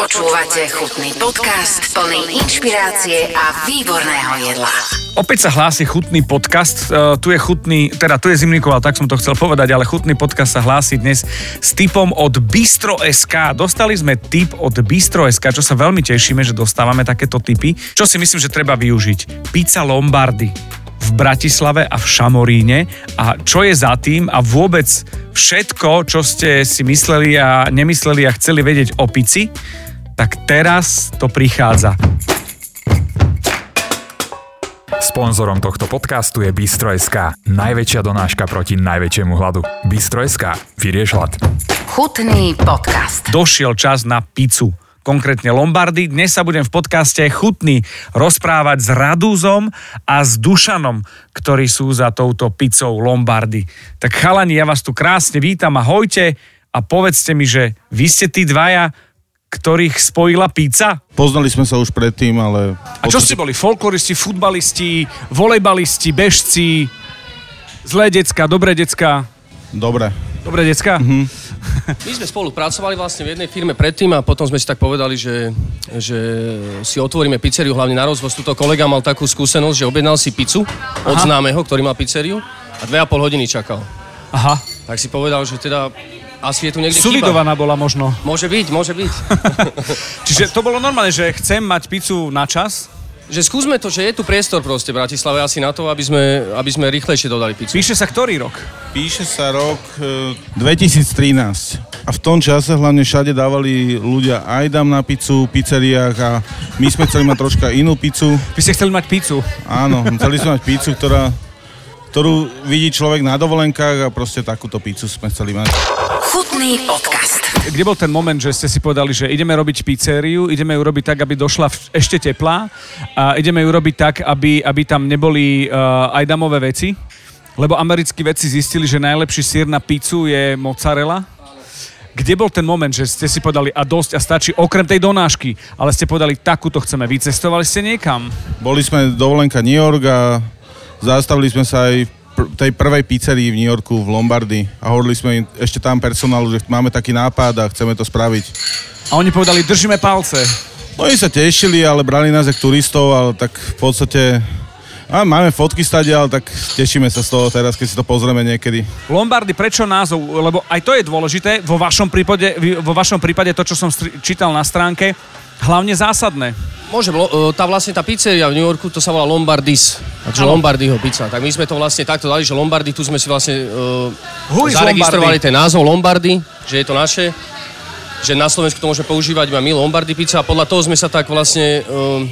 Počúvate chutný podcast plný inšpirácie a výborného jedla. Opäť sa hlási chutný podcast, uh, tu je chutný, teda tu je Zimníková, tak som to chcel povedať, ale chutný podcast sa hlási dnes s typom od Bistro.sk. Dostali sme tip od Bistro.sk, čo sa veľmi tešíme, že dostávame takéto typy, čo si myslím, že treba využiť. Pizza Lombardy v Bratislave a v Šamoríne a čo je za tým a vôbec všetko, čo ste si mysleli a nemysleli a chceli vedieť o pici, tak teraz to prichádza. Sponzorom tohto podcastu je Bistro.sk, najväčšia donáška proti najväčšiemu hladu. Bistro.sk, vyrieš hlad. Chutný podcast. Došiel čas na pizzu konkrétne Lombardy. Dnes sa budem v podcaste chutný rozprávať s Radúzom a s Dušanom, ktorí sú za touto pizzou Lombardy. Tak chalani, ja vás tu krásne vítam, ahojte a povedzte mi, že vy ste tí dvaja, ktorých spojila pizza? Poznali sme sa už predtým, ale... A čo ste boli? Folkloristi, futbalisti, volejbalisti, bežci, zlé decka, dobré decka? Dobre. Dobré decka? Mm-hmm. My sme spolupracovali vlastne v jednej firme predtým a potom sme si tak povedali, že, že si otvoríme pizzeriu hlavne na rozvoz. Tuto kolega mal takú skúsenosť, že objednal si pizzu od Aha. známeho, ktorý má pizzeriu a dve a pol hodiny čakal. Aha. Tak si povedal, že teda asi je tu niekde Sulidovaná bola možno. chyba. Môže byť, môže byť. Čiže to bolo normálne, že chcem mať pizzu na čas, že skúsme to, že je tu priestor proste v Bratislave asi na to, aby sme, aby sme rýchlejšie dodali pizzu. píše sa ktorý rok? Píše sa rok e, 2013. A v tom čase hlavne všade dávali ľudia aj dám na pizzu pizzeriách a my sme chceli mať troška inú pizzu. Vy ste chceli mať pizzu. Áno, chceli sme mať pizzu, ktorá, ktorú vidí človek na dovolenkách a proste takúto pizzu sme chceli mať. Chutný podcast. Kde bol ten moment, že ste si povedali, že ideme robiť pizzériu, ideme ju robiť tak, aby došla ešte teplá a ideme ju robiť tak, aby, aby tam neboli uh, aj damové veci? Lebo americkí vedci zistili, že najlepší sír na pizzu je mozzarella. Kde bol ten moment, že ste si povedali a dosť a stačí okrem tej donášky, ale ste povedali takúto chceme, vycestovali ste niekam? Boli sme dovolenka New York a zastavili sme sa aj v pr- tej prvej pizzerii v New Yorku v Lombardy a hovorili sme im ešte tam personálu, že máme taký nápad a chceme to spraviť. A oni povedali, držíme palce. Oni sa tešili, ale brali nás ako turistov, ale tak v podstate... A máme fotky stade, ale tak tešíme sa z toho teraz, keď si to pozrieme niekedy. Lombardy, prečo názov? Lebo aj to je dôležité, vo vašom prípade, vo vašom prípade to, čo som čítal na stránke, hlavne zásadné. Môže, lo- e, tá vlastne tá pizzeria v New Yorku, to sa volá Lombardis. Takže. Lombardyho pizza. Tak my sme to vlastne takto dali, že Lombardy, tu sme si vlastne uh, Who zaregistrovali Lombardy? ten názov Lombardy, že je to naše. Že na Slovensku to môžeme používať iba my Lombardy pizza a podľa toho sme sa tak vlastne... Uh,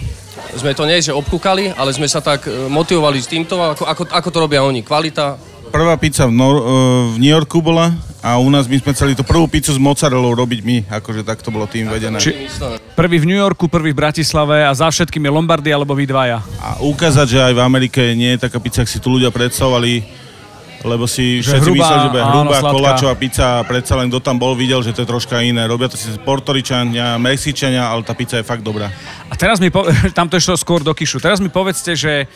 sme to nie, že obkúkali, ale sme sa tak motivovali s týmto, ako, ako, ako to robia oni. Kvalita, Prvá pizza v, Nor- e, v New Yorku bola a u nás my sme chceli tú prvú pizzu s mozzarellou robiť my, akože tak to bolo tým vedené. Či- Prvý v New Yorku, prvý v Bratislave a za všetkým je Lombardy alebo vy dvaja. A ukázať, že aj v Amerike nie je taká pizza, ak si tu ľudia predstavovali, lebo si Že všetci hrubá, mysleli, že bude hrubá koláčová pizza a predsa len kto tam bol, videl, že to je troška iné. Robia to si Portoričania, Mexičania, ale tá pizza je fakt dobrá. A teraz mi, po- tam to išlo skôr do kyšu, teraz mi povedzte, že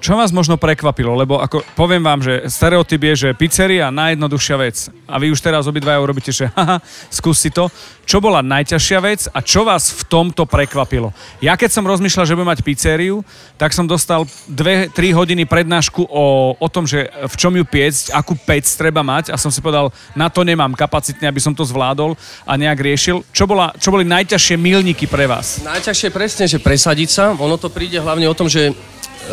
čo vás možno prekvapilo, lebo ako poviem vám, že stereotyp je, že pizzeria najjednoduchšia vec. A vy už teraz obidvaja urobíte, že haha, skús si to. Čo bola najťažšia vec a čo vás v tomto prekvapilo? Ja keď som rozmýšľal, že budem mať pizzériu, tak som dostal 2-3 hodiny prednášku o, o tom, že v čom ju piecť, akú pec treba mať a som si povedal, na to nemám kapacitne, aby som to zvládol a nejak riešil. Čo, bola, čo boli najťažšie milníky pre vás? Najťažšie presne, že presadiť sa. Ono to príde hlavne o tom, že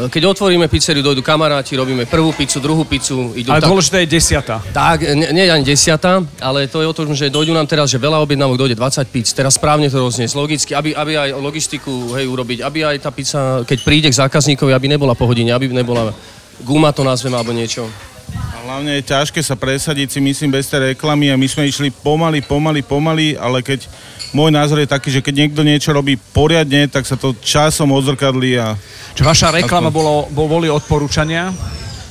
keď otvoríme pizzeriu, dojdú kamaráti, robíme prvú pizzu, druhú pizzu, idú Ale tak, dôležité je desiata. tak nie, nie ani desiata, ale to je o tom, že dojdú nám teraz, že veľa objednávok dojde 20 pizz, teraz správne to rozniesť, logicky, aby, aby aj logistiku hej, urobiť, aby aj tá pizza, keď príde k zákazníkovi, aby nebola pohodine, aby nebola guma to nazvem alebo niečo. A hlavne je ťažké sa presadiť si, myslím, bez tej reklamy a my sme išli pomaly, pomaly, pomaly, ale keď môj názor je taký, že keď niekto niečo robí poriadne, tak sa to časom odzrkadlí a Čiže vaša reklama bolo, bo- boli odporúčania,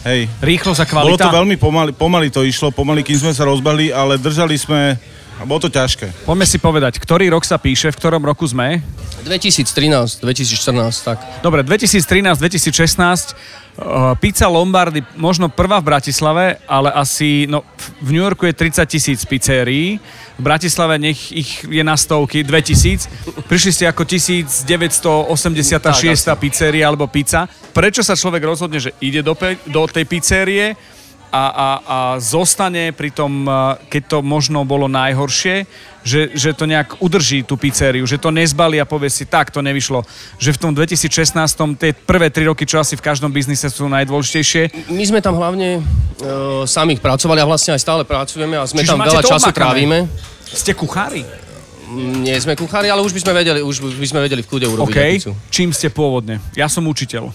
hej. rýchlosť a Bolo kvalita. to veľmi pomaly, pomaly to išlo, pomaly, kým sme sa rozbehli, ale držali sme a bolo to ťažké. Poďme si povedať, ktorý rok sa píše, v ktorom roku sme. 2013, 2014, tak. Dobre, 2013, 2016, uh, Pizza Lombardy, možno prvá v Bratislave, ale asi, no, v New Yorku je 30 tisíc pizzérií, v Bratislave nech ich je na stovky, 2000. Prišli ste ako 1986. Tak, pizzeria alebo pizza. Prečo sa človek rozhodne, že ide do, pe- do tej pizzerie a, a, a zostane pri tom, uh, keď to možno bolo najhoršie, že, že to nejak udrží tú pizzériu, že to nezbalí a povie si, tak to nevyšlo. Že v tom 2016, tie prvé tri roky, čo asi v každom biznise sú najdôležitejšie. My sme tam hlavne uh, sami pracovali a vlastne aj stále pracujeme a sme Čiže tam veľa času obmakané. trávime. Ste kuchári? Mm, Nie sme kuchári, ale už by sme vedeli, už by sme vedeli v kľude urobiť OK. aj pizzu. Čím ste pôvodne? Ja som učiteľ.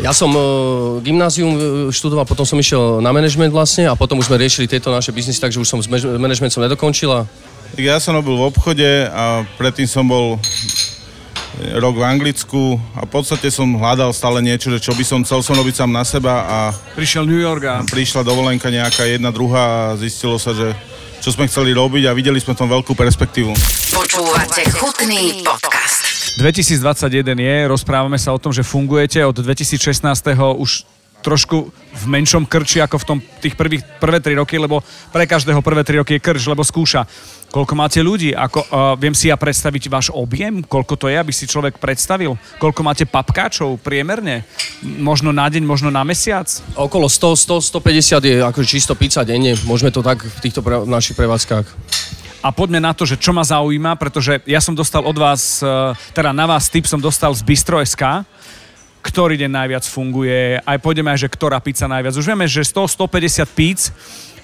Ja som uh, gymnázium uh, študoval, potom som išiel na management vlastne a potom už sme riešili tieto naše biznisy, takže už som s management som nedokončil a Tak ja som robil v obchode a predtým som bol rok v Anglicku a v podstate som hľadal stále niečo, že čo by som chcel som robiť sám na seba a Prišiel New York a prišla dovolenka nejaká jedna, druhá a zistilo sa, že čo sme chceli robiť a videli sme tom veľkú perspektívu. Počúvate chutný podcast. 2021 je, rozprávame sa o tom, že fungujete od 2016. už trošku v menšom krči ako v tom tých prvých, prvé tri roky, lebo pre každého prvé tri roky je krč, lebo skúša. Koľko máte ľudí? Ako, uh, viem si ja predstaviť váš objem? Koľko to je, aby si človek predstavil? Koľko máte papkáčov priemerne? Možno na deň, možno na mesiac? okolo 100, 100, 150 je akože čisto pizza denne. Môžeme to tak v týchto pre- našich prevádzkach. A poďme na to, že čo ma zaujíma, pretože ja som dostal od vás, e, teda na vás tip som dostal z Bistro.sk, ktorý deň najviac funguje, aj pôjdeme aj, že ktorá pizza najviac. Už vieme, že 100-150 pizz,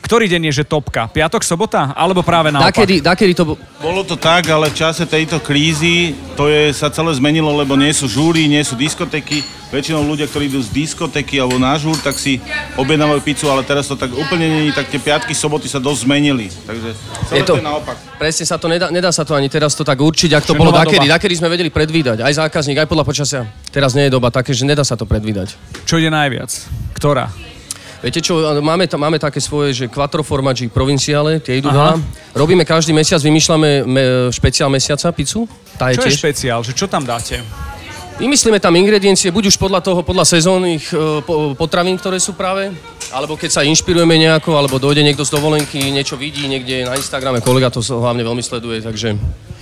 ktorý deň je, že topka? Piatok, sobota? Alebo práve naopak? Dakedy, dakedy to... bo- Bolo to tak, ale v čase tejto krízy to je, sa celé zmenilo, lebo nie sú žúry, nie sú diskotéky. Väčšinou ľudia, ktorí idú z diskotéky alebo na žúr, tak si objednávajú pizzu, ale teraz to tak úplne není, tak tie piatky, soboty sa dosť zmenili. Takže celé Je to... to- je naopak. Presne sa to nedá, nedá sa to ani teraz to tak určiť, ak to Čiže bolo dakedy. doba. Dakedy sme vedeli predvídať, aj zákazník, aj podľa počasia. Teraz nie je doba také, že nedá sa to predvídať. Čo ide najviac? Ktorá? Viete čo, máme, ta- máme také svoje, že quattro formaggi provinciale, tie idú veľa. Robíme každý mesiac, vymýšľame me, špeciál mesiaca, pizzu. Tá je Čo je tiež. špeciál? Že čo tam dáte? Vymyslíme tam ingrediencie, buď už podľa toho, podľa sezónnych e, po- potravín, ktoré sú práve, alebo keď sa inšpirujeme nejako, alebo dojde niekto z dovolenky, niečo vidí niekde na Instagrame, kolega to hlavne veľmi sleduje, takže...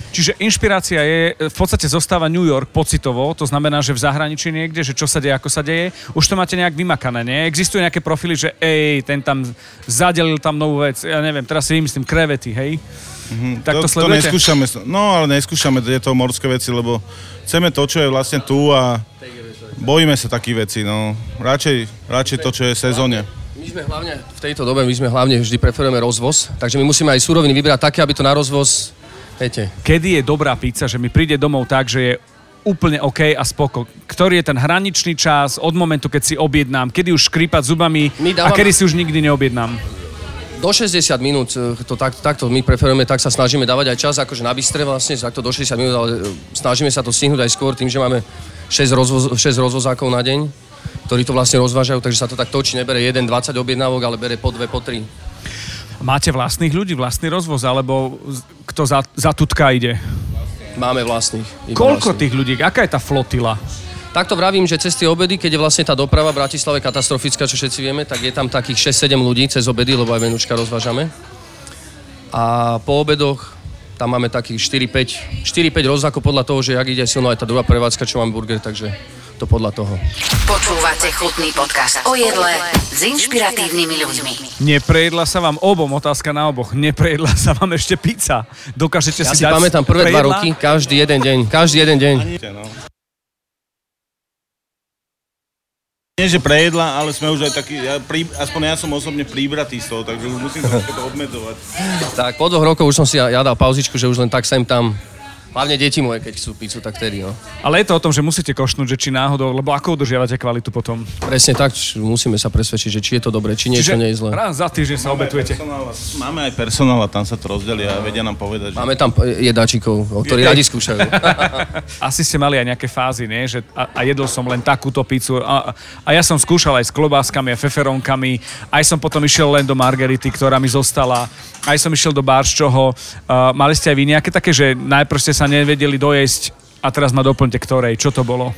Čiže inšpirácia je, v podstate zostáva New York pocitovo, to znamená, že v zahraničí niekde, že čo sa deje, ako sa deje. Už to máte nejak vymakané, nie? Existujú nejaké profily, že ej, ten tam zadelil tam novú vec, ja neviem, teraz si vymyslím krevety, hej? Mm, tak to, to, to sledujete? neskúšame, no ale neskúšame tieto morské veci, lebo chceme to, čo je vlastne tu a bojíme sa takých vecí, no. Radšej, radšej to, čo je v sezóne. My sme hlavne v tejto dobe, my sme hlavne vždy preferujeme rozvoz, takže my musíme aj suroviny vybrať také, aby to na rozvoz, viete, Kedy je dobrá pizza, že mi príde domov tak, že je úplne OK a spoko. Ktorý je ten hraničný čas od momentu, keď si objednám, kedy už škrípať zubami My a dávame- kedy si už nikdy neobjednám. do 60 minút, e, to tak, takto my preferujeme, tak sa snažíme dávať aj čas, akože na bystre vlastne, takto do 60 minút, ale e, snažíme sa to stihnúť aj skôr tým, že máme 6, rozvoz, 6 rozvozákov na deň, ktorí to vlastne rozvážajú, takže sa to tak točí, nebere 1, 20 objednávok, ale bere po 2, po 3. Máte vlastných ľudí, vlastný rozvoz, alebo kto za, za tutka ide? Máme vlastných. Koľko vlastných. tých ľudí? Aká je tá flotila? Takto vravím, že cez tie obedy, keď je vlastne tá doprava v Bratislave katastrofická, čo všetci vieme, tak je tam takých 6-7 ľudí cez obedy, lebo aj menučka rozvážame. A po obedoch tam máme takých 4-5, 4-5 rozzákov podľa toho, že jak ide silno aj tá druhá prevádzka, čo máme burger, takže to podľa toho. Počúvate chutný podcast o jedle s inšpiratívnymi ľuďmi. Neprejedla sa vám obom, otázka na oboch, neprejedla sa vám ešte pizza. Dokážete Ja si si dať pamätám prvé dva prejedla? roky, každý jeden deň, každý jeden deň. No. Nie, že prejedla, ale sme už aj takí, ja, prí, aspoň ja som osobne príbratý z toho, takže už musím sa to obmedzovať. Tak po dvoch rokoch už som si ja, ja dal pauzičku, že už len tak sem tam. Hlavne deti moje, keď chcú pizzu, tak tedy, no. Ale je to o tom, že musíte košnúť, že či náhodou, lebo ako udržiavate kvalitu potom. Presne tak, musíme sa presvedčiť, že či je to dobre, či niečo nie je zlé. raz za týždeň sa obetujete. Personál, máme aj personál a tam sa to rozdelia a vedia nám povedať, že... Máme tam e, jedáčikov, o ktorí radi skúšajú. Asi ste mali aj nejaké fázy, nie? Že a, a jedol som len takúto pizzu. A, a ja som skúšal aj s klobáskami a feferónkami. Aj som potom išiel len do Margarity, ktorá mi zostala. Aj som išiel do Barščoho. Uh, mali ste aj vy nejaké také, že najprv ste sa nevedeli dojesť A teraz ma doplňte ktorej, čo to bolo?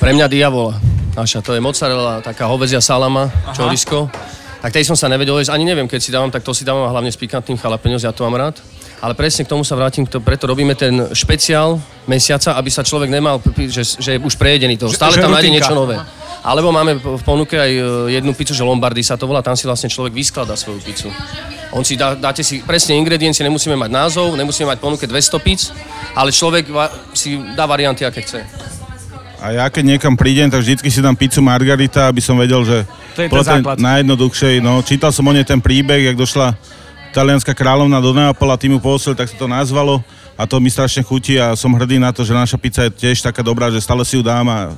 Pre mňa diavola. Naša, to je mozzarella, taká hovedzia salama, čorisko. Tak tej som sa nevedel jesť, ani neviem, keď si dávam, tak to si dávam hlavne s pikantným jalapeňos, ja to mám rád. Ale presne k tomu sa vrátim, to, preto robíme ten špeciál mesiaca, aby sa človek nemal, že, že je už prejedený toho. Stále že tam nájde niečo nové. Alebo máme v ponuke aj e, jednu pizzu, že Lombardy sa to volá, tam si vlastne človek vyskladá svoju pizzu. On si dá, dáte si presne ingrediencie, nemusíme mať názov, nemusíme mať ponuke 200 pizz, ale človek va, si dá varianty, aké chce. A ja keď niekam prídem, tak vždycky si dám pizzu Margarita, aby som vedel, že To je ten najjednoduchšej. No, čítal som o nej ten príbeh, jak došla talianská kráľovna do Neapola, tým ju poslali, tak sa to nazvalo a to mi strašne chutí a som hrdý na to, že naša pizza je tiež taká dobrá, že stále si ju dám a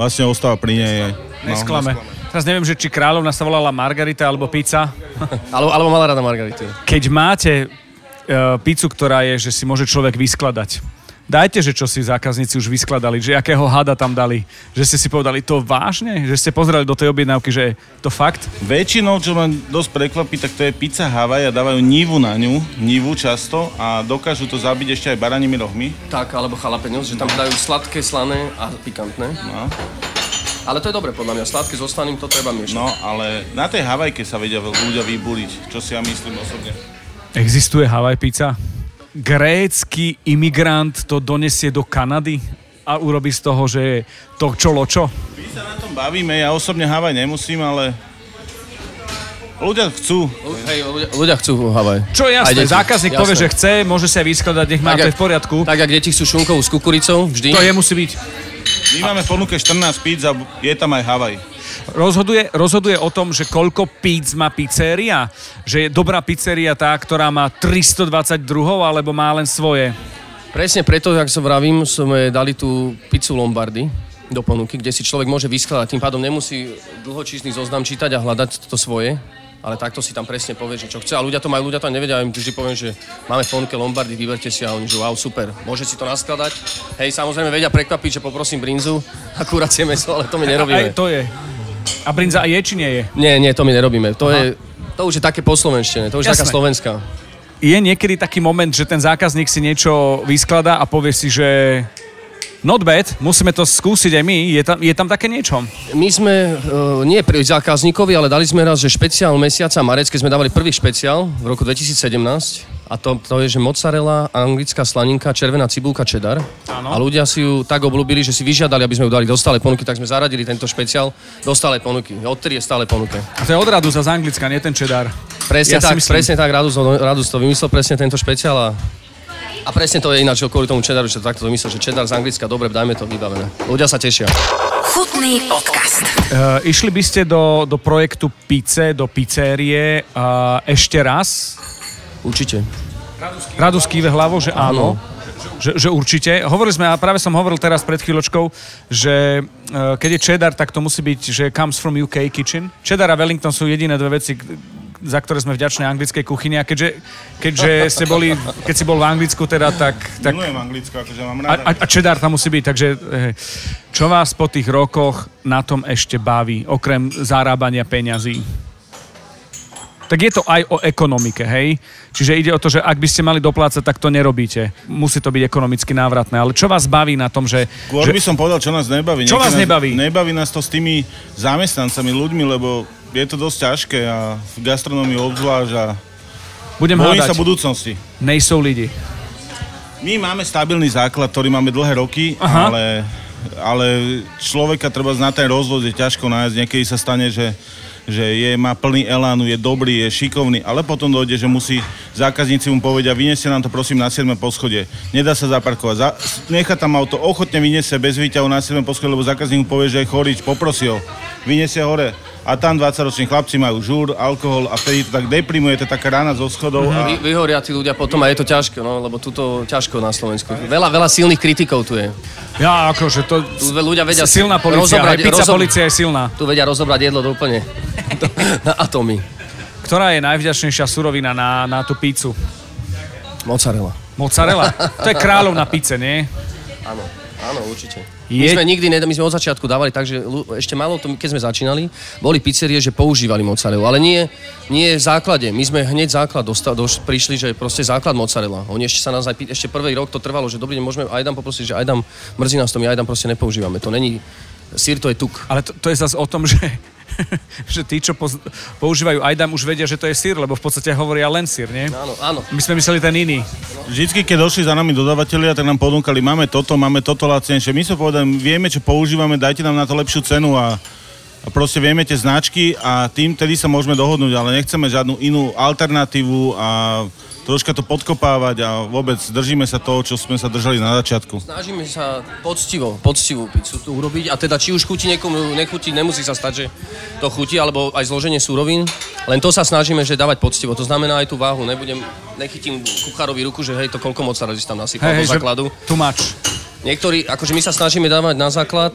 vlastne ostáva pri nej. No, Nesklame. Teraz neviem, že či kráľovna sa volala Margarita alebo pizza. Alebo, alebo mala rada Margaritu. Keď máte uh, pizzu, ktorá je, že si môže človek vyskladať, dajte, že čo si zákazníci už vyskladali, že akého hada tam dali, že ste si povedali to vážne, že ste pozerali do tej objednávky, že je to fakt. Väčšinou, čo ma dosť prekvapí, tak to je pizza Havaj a dávajú nivu na ňu, nivu často a dokážu to zabiť ešte aj baranými rohmi. Tak, alebo jalapeňos, že tam dajú sladké, slané a pikantné. No. Ale to je dobre podľa mňa, sladké so slaným to treba miešať. no, ale na tej Havajke sa vedia ľudia vybúriť, čo si ja myslím osobne. Existuje Hawaii pizza? Grécky imigrant to donesie do Kanady a urobí z toho, že je to čo ločo? My sa na tom bavíme, ja osobne Havaj nemusím, ale ľudia chcú. Hej, ľudia, ľudia chcú Havaj. Čo je jasné, zákazník Jasné. povie, že chce, môže sa aj vyskladať, nech má, to je v poriadku. Tak, jak deti chcú šunkovú s kukuricou, vždy. To je musí byť. My máme v ponuke 14 pizz a je tam aj Havaj. Rozhoduje, rozhoduje o tom, že koľko pizz má pizzeria? Že je dobrá pizzeria tá, ktorá má 320 druhov, alebo má len svoje? Presne preto, jak som vravím, sme dali tú pizzu Lombardy do ponuky, kde si človek môže vyskladať. Tým pádom nemusí dlhočísny zoznam čítať a hľadať to svoje, ale takto si tam presne povie, že čo chce. A ľudia to majú, ľudia to nevedia, ja im vždy poviem, že máme v ponuke Lombardy, vyberte si a oni, že wow, super, môže si to naskladať. Hej, samozrejme vedia prekvapiť, že poprosím brinzu a kuracie meso, ale to my Aj nerobíme. to je. A brinza je, či nie je? Nie, nie, to my nerobíme. To, je, to už je také poslovenštené, to už je taká Jasné. slovenská. Je niekedy taký moment, že ten zákazník si niečo vyskladá a povie si, že not bad, musíme to skúsiť aj my. Je tam, je tam také niečo? My sme, uh, nie pri zákazníkovi, ale dali sme raz, že špeciál mesiaca Marec, keď sme dávali prvý špeciál v roku 2017 a to, to je, že mozzarella, anglická slaninka, červená cibulka, cheddar. Áno. A ľudia si ju tak obľúbili, že si vyžiadali, aby sme ju dali do stálej ponuky, tak sme zaradili tento špeciál do stálej ponuky. Odtedy je stále ponuke. A to je od radu za z Anglicka, nie ten cheddar. Presne Ja tak, presne tak, Radus, Radus to vymyslel, presne tento špeciál a a presne to je ináč kvôli tomu cheddaru, že to takto vymyslel, že cheddar z Anglicka, dobre, dajme to vybavené. Ľudia sa tešia. Chutný podcast. Uh, išli by ste do, do projektu Pice, do pizzerie uh, ešte raz? Určite. Radu skýve hlavou, že áno. Že, že určite. Hovorili sme, a práve som hovoril teraz pred chvíľočkou, že uh, keď je cheddar, tak to musí byť, že comes from UK kitchen. Cheddar a Wellington sú jediné dve veci, za ktoré sme vďační anglickej kuchyni. A keďže, keďže ste boli, keď si bol v Anglicku teda, tak... tak Milujem Anglicko, akože mám rád. a, a cheddar tam musí byť, takže čo vás po tých rokoch na tom ešte baví, okrem zarábania peňazí? Tak je to aj o ekonomike, hej? Čiže ide o to, že ak by ste mali doplácať, tak to nerobíte. Musí to byť ekonomicky návratné. Ale čo vás baví na tom, že... Skôr že by som povedal, čo nás nebaví. Čo Niekedy vás nás, nebaví? Nebaví nás to s tými zamestnancami, ľuďmi, lebo je to dosť ťažké a v gastronómii obzvlášť a budem bojím hádať, sa budúcnosti. nejsou lidi. My máme stabilný základ, ktorý máme dlhé roky, Aha. ale, ale človeka treba na ten rozvod je ťažko nájsť. Niekedy sa stane, že, že je, má plný elánu, je dobrý, je šikovný, ale potom dojde, že musí zákazníci mu povedia, vyniesie nám to prosím na 7. poschodie. Nedá sa zaparkovať. Za, nechá tam auto, ochotne vyniesie bez výťahu na 7. poschodie, lebo zákazník mu povie, že je chorý, poprosí ho. Vyniesie hore. A tam 20-roční chlapci majú žúr, alkohol a vtedy to tak deprimuje, to je taká rána zo schodov. A... Vy, vyhoria tí ľudia potom a je to ťažké, no, lebo tuto ťažko na Slovensku. Veľa, veľa silných kritikov tu je. Ja, akože to... Tu ľudia vedia Silná policia, aj rozobrať- pizza rozob- policia je silná. Tu vedia rozobrať jedlo úplne na atómy. Ktorá je najvďačnejšia surovina na, na tú pizzu? Mozzarella. Mozzarella? To je kráľov na pice, nie? Áno. Áno, určite. Je- My sme nikdy, ne, my sme od začiatku dávali tak, že ešte málo, to, keď sme začínali, boli pizzerie, že používali mozzarellu, ale nie, nie v základe. My sme hneď základ dosta, doš, prišli, že proste základ mozzarella. Oni ešte sa nás aj, ešte prvý rok to trvalo, že dobrý deň, môžeme aj dám poprosiť, že aj dám, mrzí nás to, my aj dám proste nepoužívame. To není, sír to je tuk. Ale to, to je zase o tom, že, že tí, čo poz, používajú ajdam, už vedia, že to je sír, lebo v podstate hovoria len sír, nie? Áno, áno. My sme mysleli ten iný. Vždycky, keď došli za nami dodavatelia, tak nám ponúkali, máme toto, máme toto lacnejšie. My sme povedali, vieme, čo používame, dajte nám na to lepšiu cenu a, a proste vieme tie značky a tým tedy sa môžeme dohodnúť, ale nechceme žiadnu inú alternatívu a troška to podkopávať a vôbec držíme sa toho, čo sme sa držali na začiatku. Snažíme sa poctivo, poctivú pizzu tu urobiť a teda či už chutí niekomu, nechutí, nemusí sa stať, že to chutí, alebo aj zloženie súrovín, len to sa snažíme, že dávať poctivo. To znamená aj tú váhu, nebudem, nechytím kuchárovi ruku, že hej, to koľko mozzarella si tam nasypal do základu. tu mač. Niektorí, akože my sa snažíme dávať na základ,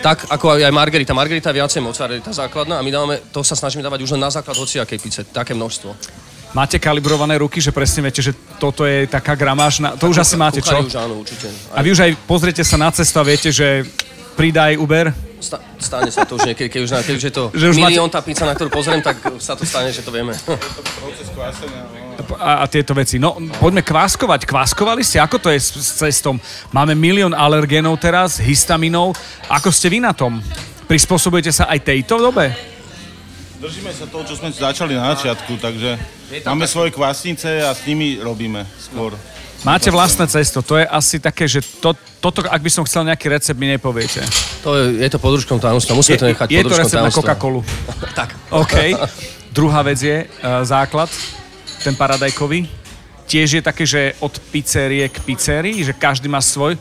tak ako aj Margarita. Margarita je viacej mozzarella, tá základná a my dávame, to sa snažíme dávať už len na základ hociakej pice, také množstvo. Máte kalibrované ruky, že presne viete, že toto je taká gramáž. Na... To už asi máte, čo? Už áno, určite. A vy už aj pozriete sa na cestu a viete, že pridaj Uber. Sta- stane sa to už niekedy, keď už, na- keď už je to Že už milión tá pizza, na ktorú pozriem, tak sa to stane, že to vieme. a, a tieto veci. No, poďme kváskovať. Kváskovali ste? Ako to je s, s cestom? Máme milión alergénov teraz, histaminov. Ako ste vy na tom? Prispôsobujete sa aj tejto dobe? Držíme sa toho, čo sme začali na začiatku, takže máme svoje kvásnice a s nimi robíme skôr. Máte vlastné cesto, to je asi také, že to, toto, ak by som chcel nejaký recept, mi nepoviete. To je, je to podružkom tajomstva, musíme to nechať je to recept na tajomstva. Coca-Colu. tak. OK. Druhá vec je uh, základ, ten paradajkový. Tiež je také, že od pizzerie k pizzerii, že každý má svoj.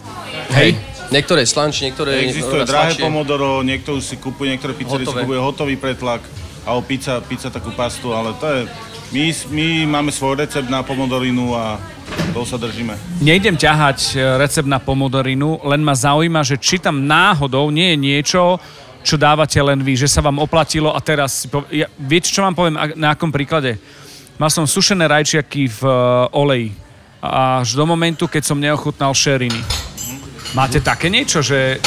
Hej. Niektoré slanč, niektoré... Existuje drahé pomodoro, niekto už si kupuje, niektoré pizzerie si kupuje hotový pretlak, alebo pizza, pizza takú pastu, ale to je... My, my máme svoj recept na pomodorinu a toho sa držíme. Nejdem ťahať e, recept na pomodorinu, len ma zaujíma, že či tam náhodou nie je niečo, čo dávate len vy, že sa vám oplatilo a teraz... Ja, viete, čo vám poviem, na akom príklade? Mal som sušené rajčiaky v e, oleji až do momentu, keď som neochutnal šeriny. Máte také niečo, že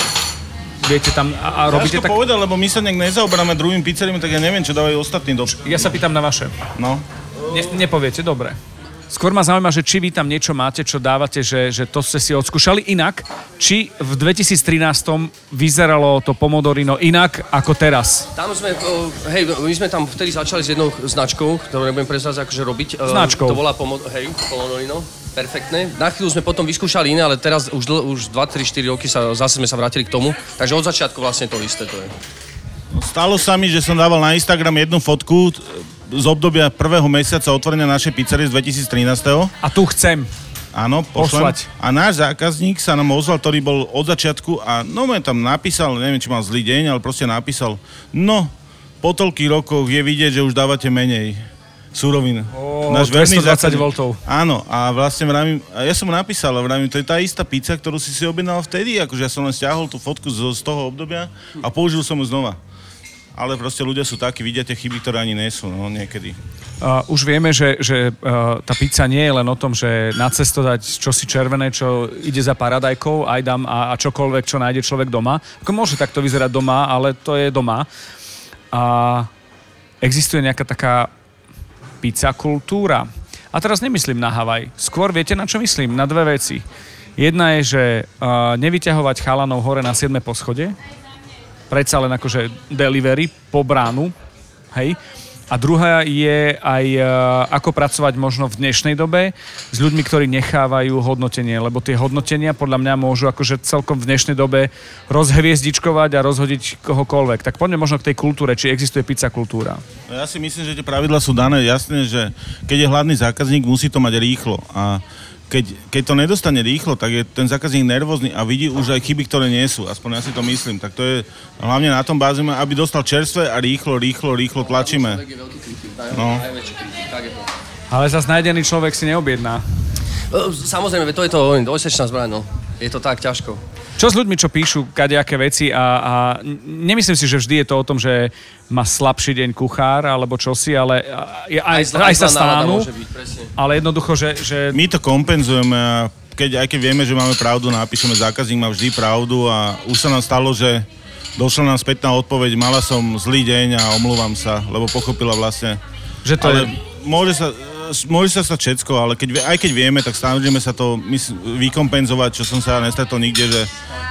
viete tam a, a robíte Ťažko tak... povedať, lebo my sa nejak nezaoberáme druhým pizzeriami, tak ja neviem, čo dávajú ostatní do... Ja sa pýtam na vaše. No. Ne, nepoviete, dobre. Skôr ma zaujíma, že či vy tam niečo máte, čo dávate, že, že to ste si odskúšali inak, či v 2013 vyzeralo to pomodorino inak ako teraz. Tam sme, o, hej, my sme tam vtedy začali s jednou značkou, ktorú nebudem prezrať akože robiť. E, Značkou. To bola pomo- hej, Pomodorino. Perfektné. Na chvíľu sme potom vyskúšali iné, ale teraz už, dl- už 2, 3, 4 roky sa, zase sme sa vrátili k tomu. Takže od začiatku vlastne to isté to je. No, Stalo sa mi, že som dával na Instagram jednu fotku t- z obdobia prvého mesiaca otvorenia našej pizzerie z 2013. A tu chcem. Áno, pošlem. Poslať. A náš zákazník sa nám ozval, ktorý bol od začiatku a no mu tam napísal, neviem, či mal zlý deň, ale proste napísal, no, po toľkých rokoch je vidieť, že už dávate menej surovín. Ó, Náš verný 220 zákazník- voltov. Áno, a vlastne vravím, ja som mu napísal, vravím, to je tá istá pizza, ktorú si si objednal vtedy, akože ja som len stiahol tú fotku z, z toho obdobia a použil som ju znova. Ale proste ľudia sú takí, vidia tie chyby, ktoré ani nie sú, no, niekedy. Uh, už vieme, že, že uh, tá pizza nie je len o tom, že na cesto dať čosi červené, čo ide za paradajkou, aj dám a, a čokoľvek, čo nájde človek doma. Ako môže takto vyzerať doma, ale to je doma. A existuje nejaká taká pizza kultúra. A teraz nemyslím na Havaj. Skôr viete, na čo myslím? Na dve veci. Jedna je, že uh, nevyťahovať chalanov hore na 7. poschode, predsa len akože delivery po bránu, hej. A druhá je aj e, ako pracovať možno v dnešnej dobe s ľuďmi, ktorí nechávajú hodnotenie, lebo tie hodnotenia podľa mňa môžu akože celkom v dnešnej dobe rozhviezdičkovať a rozhodiť kohokoľvek. Tak poďme možno k tej kultúre, či existuje pizza kultúra. No ja si myslím, že tie pravidla sú dané jasné, že keď je hladný zákazník, musí to mať rýchlo. A keď, keď to nedostane rýchlo, tak je ten zákazník nervózny a vidí už aj chyby, ktoré nie sú. Aspoň ja si to myslím. Tak to je hlavne na tom bázime, aby dostal čerstvé a rýchlo, rýchlo, rýchlo tlačíme. No. Ale zase nájdený človek si neobjedná. E, Samozrejme, to je to dvojsečná zbraň, no. Je to tak ťažko. Čo s ľuďmi, čo píšu kadejaké veci a, a nemyslím si, že vždy je to o tom, že má slabší deň kuchár alebo čosi, ale aj, aj, zlá- aj sa presne. ale jednoducho, že, že My to kompenzujeme a keď keď, aj keď vieme, že máme pravdu, napíšeme, zákazník má vždy pravdu a už sa nám stalo, že došla nám spätná odpoveď, mala som zlý deň a omlúvam sa, lebo pochopila vlastne. Že to ale je... môže sa, môže sa stať všetko, ale keď, aj keď vieme, tak snažíme sa to mys- vykompenzovať, čo som sa nestretol nikde, že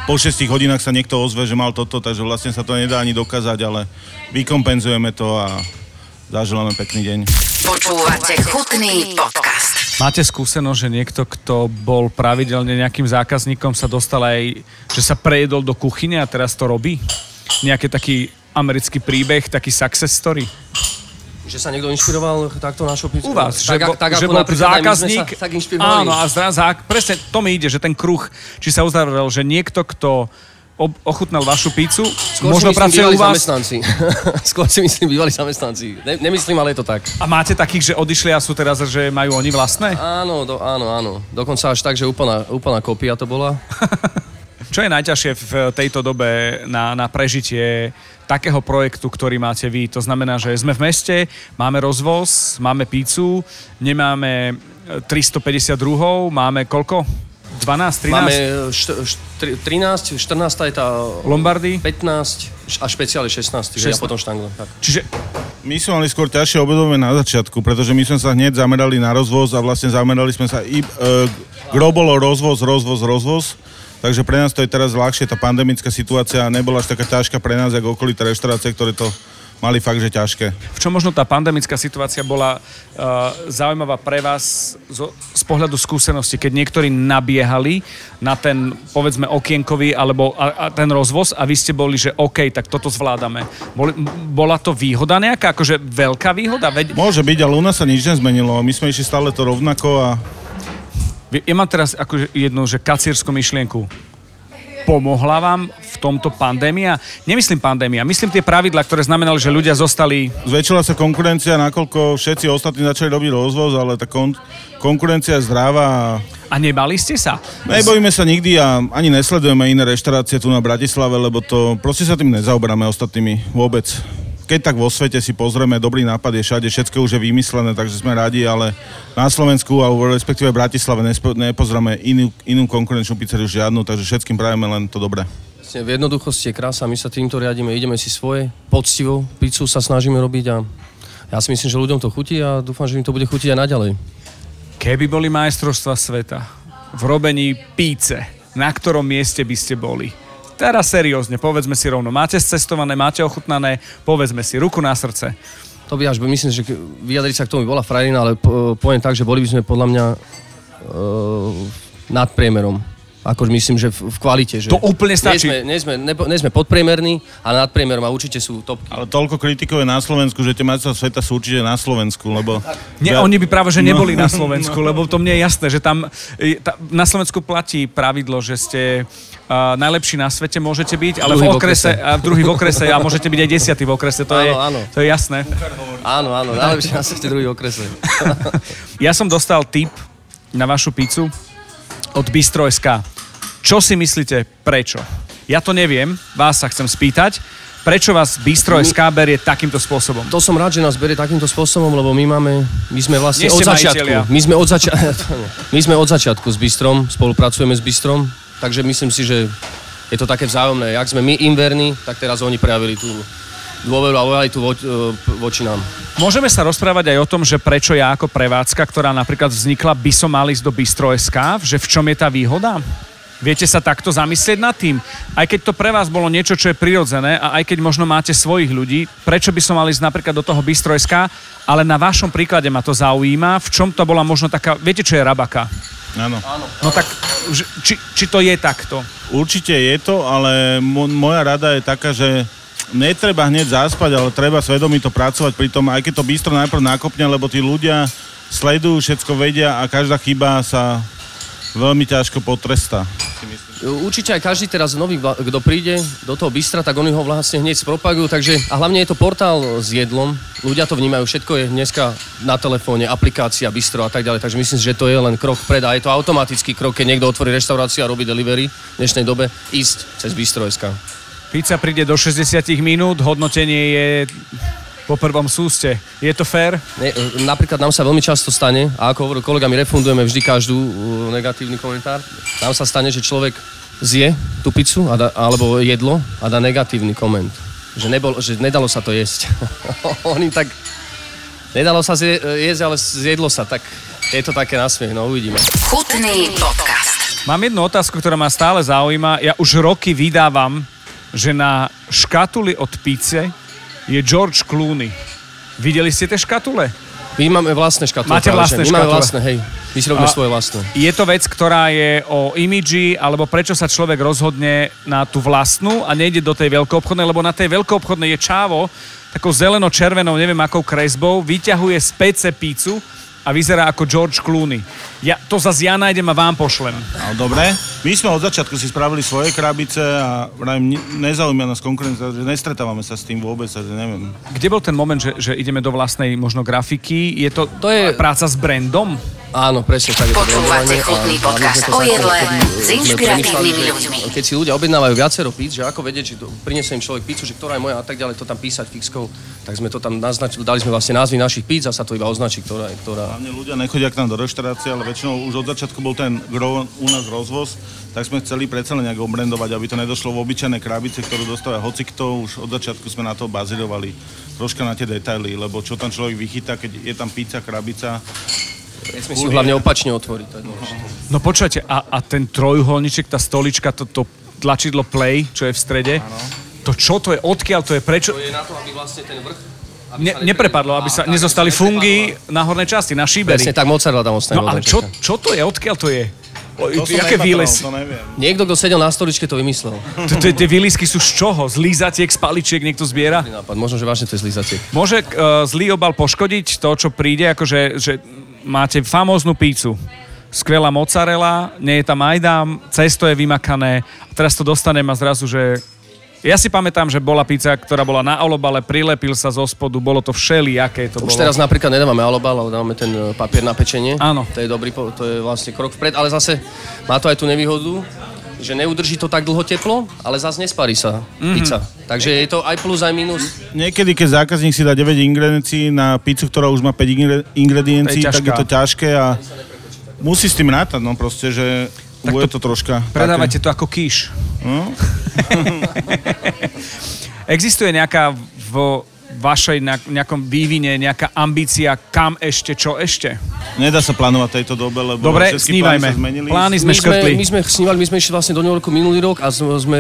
po 6 hodinách sa niekto ozve, že mal toto, takže vlastne sa to nedá ani dokázať, ale vykompenzujeme to a zaželáme pekný deň. Počúvate chutný podcast. Máte skúsenosť, že niekto, kto bol pravidelne nejakým zákazníkom, sa dostal aj, že sa prejedol do kuchyne a teraz to robí? Nejaký taký americký príbeh, taký success story? Že sa niekto inšpiroval takto našou pizzu? U vás, tak, že, bo, tak, že bol zákazník. sa tak inšpirovali. áno, a zra, zá, presne to mi ide, že ten kruh, či sa uzavrel, že niekto, kto ob, ochutnal vašu pizzu, Skôr možno pracuje u vás zamestnanci. Skôr si myslím, bývali zamestnanci. Ne, nemyslím, ale je to tak. a máte takých, že odišli a sú teraz, že majú oni vlastné? Áno, do, áno, áno. Dokonca až tak, že úplná, úplná kopia to bola. Čo je najťažšie v tejto dobe na, na prežitie takého projektu, ktorý máte vy? To znamená, že sme v meste, máme rozvoz, máme pícu, nemáme e, 352, máme koľko? 12, 13? Máme št, št, tri- 13, 14 je tá Lombardy? 15 a špeciále 16, že ja 16. potom štanglo. Tak. Čiže My sme mali skôr ťažšie obdobie na začiatku, pretože my sme sa hneď zamerali na rozvoz a vlastne zamerali sme sa i... E, gro bolo rozvoz, rozvoz, rozvoz. Takže pre nás to je teraz ľahšie, tá pandemická situácia nebola až taká ťažká pre nás, ako okolité reštaurácie, ktoré to mali fakt, že ťažké. v čom možno tá pandemická situácia bola uh, zaujímavá pre vás zo, z pohľadu skúsenosti, keď niektorí nabiehali na ten, povedzme, okienkový alebo a, a ten rozvoz a vy ste boli, že OK, tak toto zvládame. Boli, bola to výhoda nejaká, akože veľká výhoda? Veď, Môže byť, ale u nás sa nič nezmenilo. My sme išli stále to rovnako a ja mám teraz akože jednu, že kacírskú myšlienku. Pomohla vám v tomto pandémia? Nemyslím pandémia, myslím tie pravidla, ktoré znamenali, že ľudia zostali zväčšila sa konkurencia, nakoľko všetci ostatní začali robiť rozvoz, ale tá kon- konkurencia je zdravá a nebali ste sa? Nebojíme sa nikdy a ani nesledujeme iné reštaurácie tu na Bratislave, lebo to proste sa tým nezaoberáme ostatnými vôbec. Keď tak vo svete si pozrieme, dobrý nápad je všade, všetko už je vymyslené, takže sme radi, ale na Slovensku alebo respektíve v Bratislave nespo, nepozrieme inú, inú konkurenčnú pizzeriu žiadnu, takže všetkým prajeme len to dobré. V jednoduchosti je krása, my sa týmto riadíme, ideme si svoje, poctivou pizzu sa snažíme robiť a ja si myslím, že ľuďom to chutí a dúfam, že im to bude chutiť aj naďalej. Keby boli majstrovstva sveta v robení píce, na ktorom mieste by ste boli? Teraz seriózne, povedzme si rovno. Máte cestované, máte ochutnané, povedzme si, ruku na srdce. To by až, myslím, že vyjadriť sa k tomu by bola frajerina, ale po, poviem tak, že boli by sme podľa mňa uh, nad priemerom. Akože myslím, že v, v kvalite. Že To úplne stačí. Nie sme, nie sme, nepo, nie sme podpriemerní, ale nad priemerom a určite sú topky. Ale toľko kritikov je na Slovensku, že tie majstrovstvá sveta sú určite na Slovensku, lebo... Nie, Ja- oni by práve, že No. neboli na Slovensku, lebo to mne je jasné, že tam e, tá, na Slovensku platí pravidlo, že ste uh, najlepší na svete môžete byť, ale v Druhý v okrese, okrese. a v druhý v okrese a môžete byť aj desiatý v okrese, to, je, Áno, áno. to je jasné. Áno, áno, najlepšie na svete druhý okrese. Ja som dostal tip na vašu pizzu od Bistro.sk. Čo si myslíte, prečo? Ja to neviem, vás sa chcem spýtať. Prečo vás Bistro.sk berie takýmto spôsobom? To som rád, že nás berie takýmto spôsobom, lebo my máme, my sme vlastne od začiatku, my sme od, zača- my sme od začiatku s Bistrom, spolupracujeme s Bistrom, takže myslím si, že je to také vzájomné. Jak sme my im verní, tak teraz oni prejavili tú dôveru a lojalitu e, voči nám. Môžeme sa rozprávať aj o tom, že prečo ja ako prevádzka, ktorá napríklad vznikla, by som mal ísť do Bistro.sk, že v čom je tá výhoda? Viete sa takto zamyslieť nad tým? Aj keď to pre vás bolo niečo, čo je prirodzené a aj keď možno máte svojich ľudí, prečo by som mal ísť napríklad do toho Bistro.sk, ale na vašom príklade ma to zaujíma, v čom to bola možno taká, viete čo je rabaka? Áno. No tak, či, či to je takto? Určite je to, ale mo- moja rada je taká, že netreba hneď zaspať, ale treba svedomito pracovať pri tom, aj keď to bistro najprv nakopne, lebo tí ľudia sledujú, všetko vedia a každá chyba sa veľmi ťažko potrestá. Určite aj každý teraz nový, kto príde do toho Bistra, tak oni ho vlastne hneď spropagujú, takže a hlavne je to portál s jedlom, ľudia to vnímajú, všetko je dneska na telefóne, aplikácia, Bistro a tak ďalej, takže myslím že to je len krok vpred a je to automatický krok, keď niekto otvorí reštauráciu a robí delivery v dnešnej dobe, ísť cez Bistro.sk. Pizza príde do 60 minút, hodnotenie je po prvom súste. Je to fér? Ne, napríklad nám sa veľmi často stane, a ako hovoril kolega, my refundujeme vždy každú uh, negatívny komentár. Nám sa stane, že človek zje tú pizzu a da, alebo jedlo a dá negatívny koment. Že, nebol, že nedalo sa to jesť. Oni tak... Nedalo sa zje, jesť, ale zjedlo sa, tak je to také nasmiech, no uvidíme. Chutný podcast. Mám jednu otázku, ktorá ma stále zaujíma. Ja už roky vydávam, že na škatuli od píce je George Clooney. Videli ste tie škatule? My máme vlastné škatule. Máte vlastné že? My máme škatule. vlastné, hej. My si robíme svoje vlastné. Je to vec, ktorá je o imidži, alebo prečo sa človek rozhodne na tú vlastnú a nejde do tej veľkoobchodnej, lebo na tej veľkoobchodnej je čávo takou zeleno-červenou, neviem akou kresbou, vyťahuje z pece pícu a vyzerá ako George Clooney. Ja, to zase ja nájdem a vám pošlem. No, dobre. My sme od začiatku si spravili svoje krabice a vrajím, ne- nezaujíma nás konkurencia, že nestretávame sa s tým vôbec, a že neviem. Kde bol ten moment, že, že ideme do vlastnej možno grafiky? Je to, To je- práca s brandom? Áno, presne tak. Počúvate chutný podcast o jedle s inšpiratívnymi že ľuďmi. Keď si ľudia objednávajú viacero pizz, že ako vedieť, to, prinesie im človek pizzu, že ktorá je moja a tak ďalej, to tam písať fixkou, tak sme to tam naznačili, dali sme vlastne názvy našich pizz a sa to iba označí, ktorá je ktorá. Hlavne ľudia nechodia k nám do reštaurácie, ale väčšinou už od začiatku bol ten gro u nás rozvoz, tak sme chceli predsa len nejak obrendovať, aby to nedošlo v obyčajnej krabice, ktorú dostáva hocikto. Už od začiatku sme na to bazírovali troška na tie detaily, lebo čo tam človek vychytá, keď je tam pizza, krabica, Nesmie si hlavne opačne otvoriť. To je dôležité. No počujete, a, a ten trojuholníček, tá stolička, to, to tlačidlo play, čo je v strede, to čo to je, odkiaľ to je, prečo... To je na to, aby vlastne ten vrch... aby Ne, sa neprepadlo, aby sa nezostali fungy na hornej časti, na šíberi. Presne tak, mozzarella tam ostane. No ale čo, čo to je, odkiaľ to je? O, to nepatrol, výlesy? Niekto, kto sedel na stoličke, to vymyslel. Tie výlisky sú z čoho? Z lízatiek, z paličiek niekto zbiera? Nápad. Možno, že vážne to je zlý zatiek. Môže uh, zlý obal poškodiť to, čo príde, akože že máte famóznu pícu, skvelá mozzarella, nie je tam ajdám, cesto je vymakané a teraz to dostanem a zrazu, že... Ja si pamätám, že bola pizza, ktorá bola na olobale, prilepil sa zo spodu, bolo to všelijaké to Už bolo. teraz napríklad nedávame alobal, ale dávame ten e, papier na pečenie. Áno. To je dobrý, to je vlastne krok vpred, ale zase má to aj tú nevýhodu, že neudrží to tak dlho teplo, ale zase nesparí sa Mhm. pizza. Takže je to aj plus, aj minus. Niekedy, keď zákazník si dá 9 ingrediencií na pizzu, ktorá už má 5 ingre- ingrediencií, je tak je to ťažké a musí s tým rátať, no proste, že Tak bude to to, troška... Predávajte to ako kýš. No? Existuje nejaká v vašej nejak- nejakom vývine, nejaká ambícia, kam ešte, čo ešte? Nedá sa plánovať tejto dobe, lebo Dobre, všetky snívajme. plány sa zmenili. Plány sme My sme, škrtli. my sme snívali, my sme išli vlastne do New Yorku minulý rok a sme, sme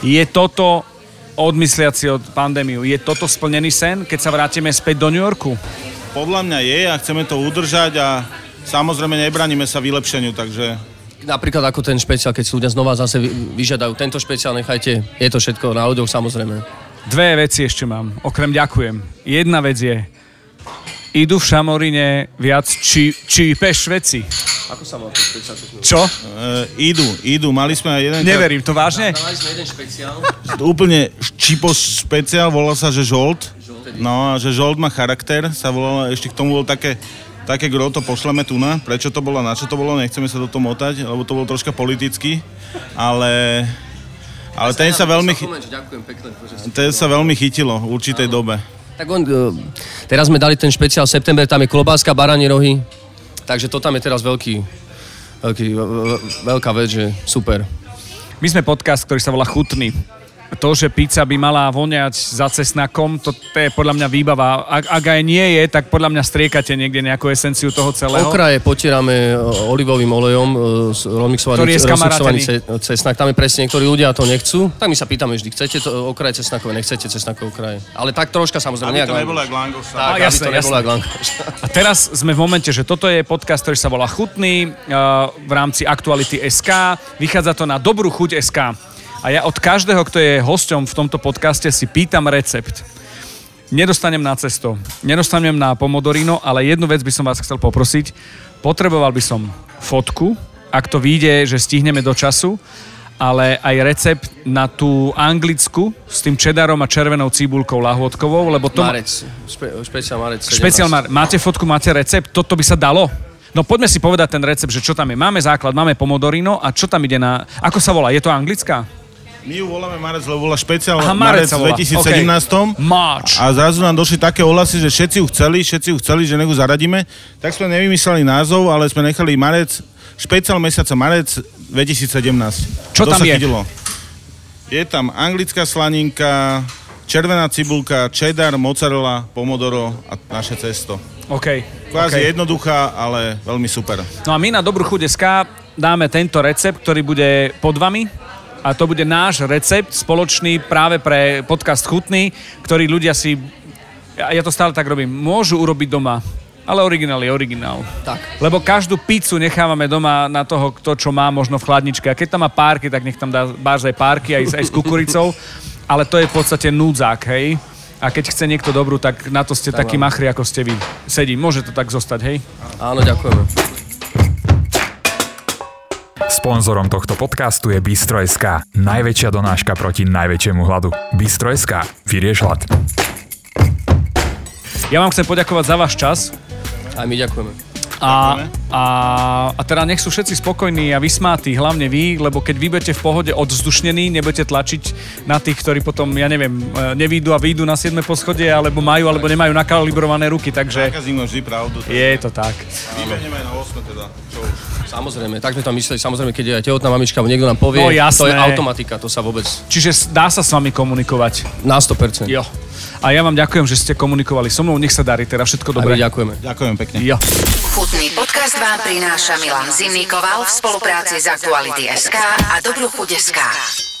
Je toto odmysliaci od pandémiu, je toto splnený sen, keď sa vrátime späť do New Yorku? Podľa mňa je a chceme to udržať a samozrejme nebraníme sa vylepšeniu, takže napríklad ako ten špeciál, keď si ľudia znova zase vy- vyžiadajú tento špeciál, nechajte, je to všetko na ľuďoch samozrejme. Dve veci ešte mám, okrem ďakujem. Jedna vec je, idú v Šamorine viac či, čípeš veci. Ako sa má ten špeciál? čo e, idú, idú. Mali sme aj jeden Neverím, to vážne? Dali sme jeden špeciál. úplne čipo špeciál, volá sa, že žolt. No a že žolt má charakter, sa volalo, ešte k tomu bol také, také gro, to pošleme tu na. Prečo to bolo, na čo to bolo, nechceme sa do toho motať, lebo to bol troška politicky, ale, ale ten sa veľmi, chy- Ďakujem pekne. ten sa veľmi chytilo v určitej dobe. Tak on, e, teraz sme dali ten špeciál september, tam je klobáska, baranie rohy, takže to tam je teraz veľký, veľký, ve- ve- veľká vec, že super. My sme podcast, ktorý sa volá Chutný. To, že pizza by mala voňať za cesnakom, to, to je podľa mňa výbava. Ak, ak aj nie je, tak podľa mňa striekate niekde nejakú esenciu toho celého. Okraje potierame e, olivovým olejom, e, rozmixovaný, cesnak. Tam je presne, niektorí ľudia to nechcú, tak my sa pýtame vždy, chcete to okraje cesnakové, nechcete cesnakové okraje. Ale tak troška samozrejme. Aby nejak to nebolo langoša. Tak, A, aby jasné, to nebolo. A teraz sme v momente, že toto je podcast, ktorý sa volá Chutný uh, v rámci Aktuality SK. Vychádza to na dobrú chuť SK. A ja od každého, kto je hosťom v tomto podcaste, si pýtam recept. Nedostanem na cesto, nedostanem na pomodorino, ale jednu vec by som vás chcel poprosiť. Potreboval by som fotku, ak to vyjde, že stihneme do času, ale aj recept na tú anglicku s tým čedarom a červenou cibulkou lahôdkovou, lebo to... ma- Marec, špe, špeciál Marec. 17. Špeciál Mar, máte fotku, máte recept, toto by sa dalo? No poďme si povedať ten recept, že čo tam je. Máme základ, máme pomodorino a čo tam ide na... Ako sa volá? Je to anglická? My ju voláme Marec, lebo bola špeciál Aha, Marec Marec v volá. 2017. Máč. A zrazu nám došli také ohlasy, že všetci ju chceli, všetci ju chceli, že nech ju zaradíme. Tak sme nevymysleli názov, ale sme nechali Marec, špeciál mesiaca Marec 2017. Čo To tam sa je? Chytilo. Je tam anglická slaninka, červená cibulka, cheddar, mozzarella, pomodoro a naše cesto. OK. Kvázi OK. jednoduchá, ale veľmi super. No a my na Dobrú chuť SK dáme tento recept, ktorý bude pod vami. A to bude náš recept spoločný práve pre podcast Chutný, ktorý ľudia si, ja ja to stále tak robím, môžu urobiť doma. Ale originál je originál. Tak. Lebo každú pizzu nechávame doma na toho, kto čo má možno v chladničke. A keď tam má párky, tak nech tam dá báž aj párky, aj, aj s kukuricou. Ale to je v podstate núdzák, hej? A keď chce niekto dobrú, tak na to ste Tak takí mám. machri, ako ste vy. Sedí, môže to tak zostať, hej? Áno, ďakujeme. Sponzorom tohto podcastu je Bistro.sk, najväčšia donáška proti najväčšiemu hladu. Bistro.sk, vyrieš hlad. Ja vám chcem poďakovať za váš čas. Aj my ďakujeme. A, a, a teda nech sú všetci spokojní a vysmátí, hlavne vy, lebo keď vy budete v pohode odzdušnení, nebudete tlačiť na tých, ktorí potom, ja neviem, e, nevídu a výjdu na 7. poschodie, alebo majú, alebo nemajú nakalibrované ruky, takže Zákazník vždy pravdu. je to tak. Vybehneme aj na 8 teda. Čo už. Samozrejme, tak sme tam mysleli, samozrejme, keď je aj tehotná mamička, alebo niekto nám povie, No, jasné. to je automatika, to sa vôbec Čiže dá sa s vami komunikovať. na 100%. Jo. A ja vám ďakujem, že ste komunikovali so mnou, nech sa darí teda všetko dobre. ďakujeme. Ďakujem pekne. Jo. Chutný podcast vám prináša Milan Zimnikoval v spolupráci s Aktuality.sk a Dobrú chuť.sk.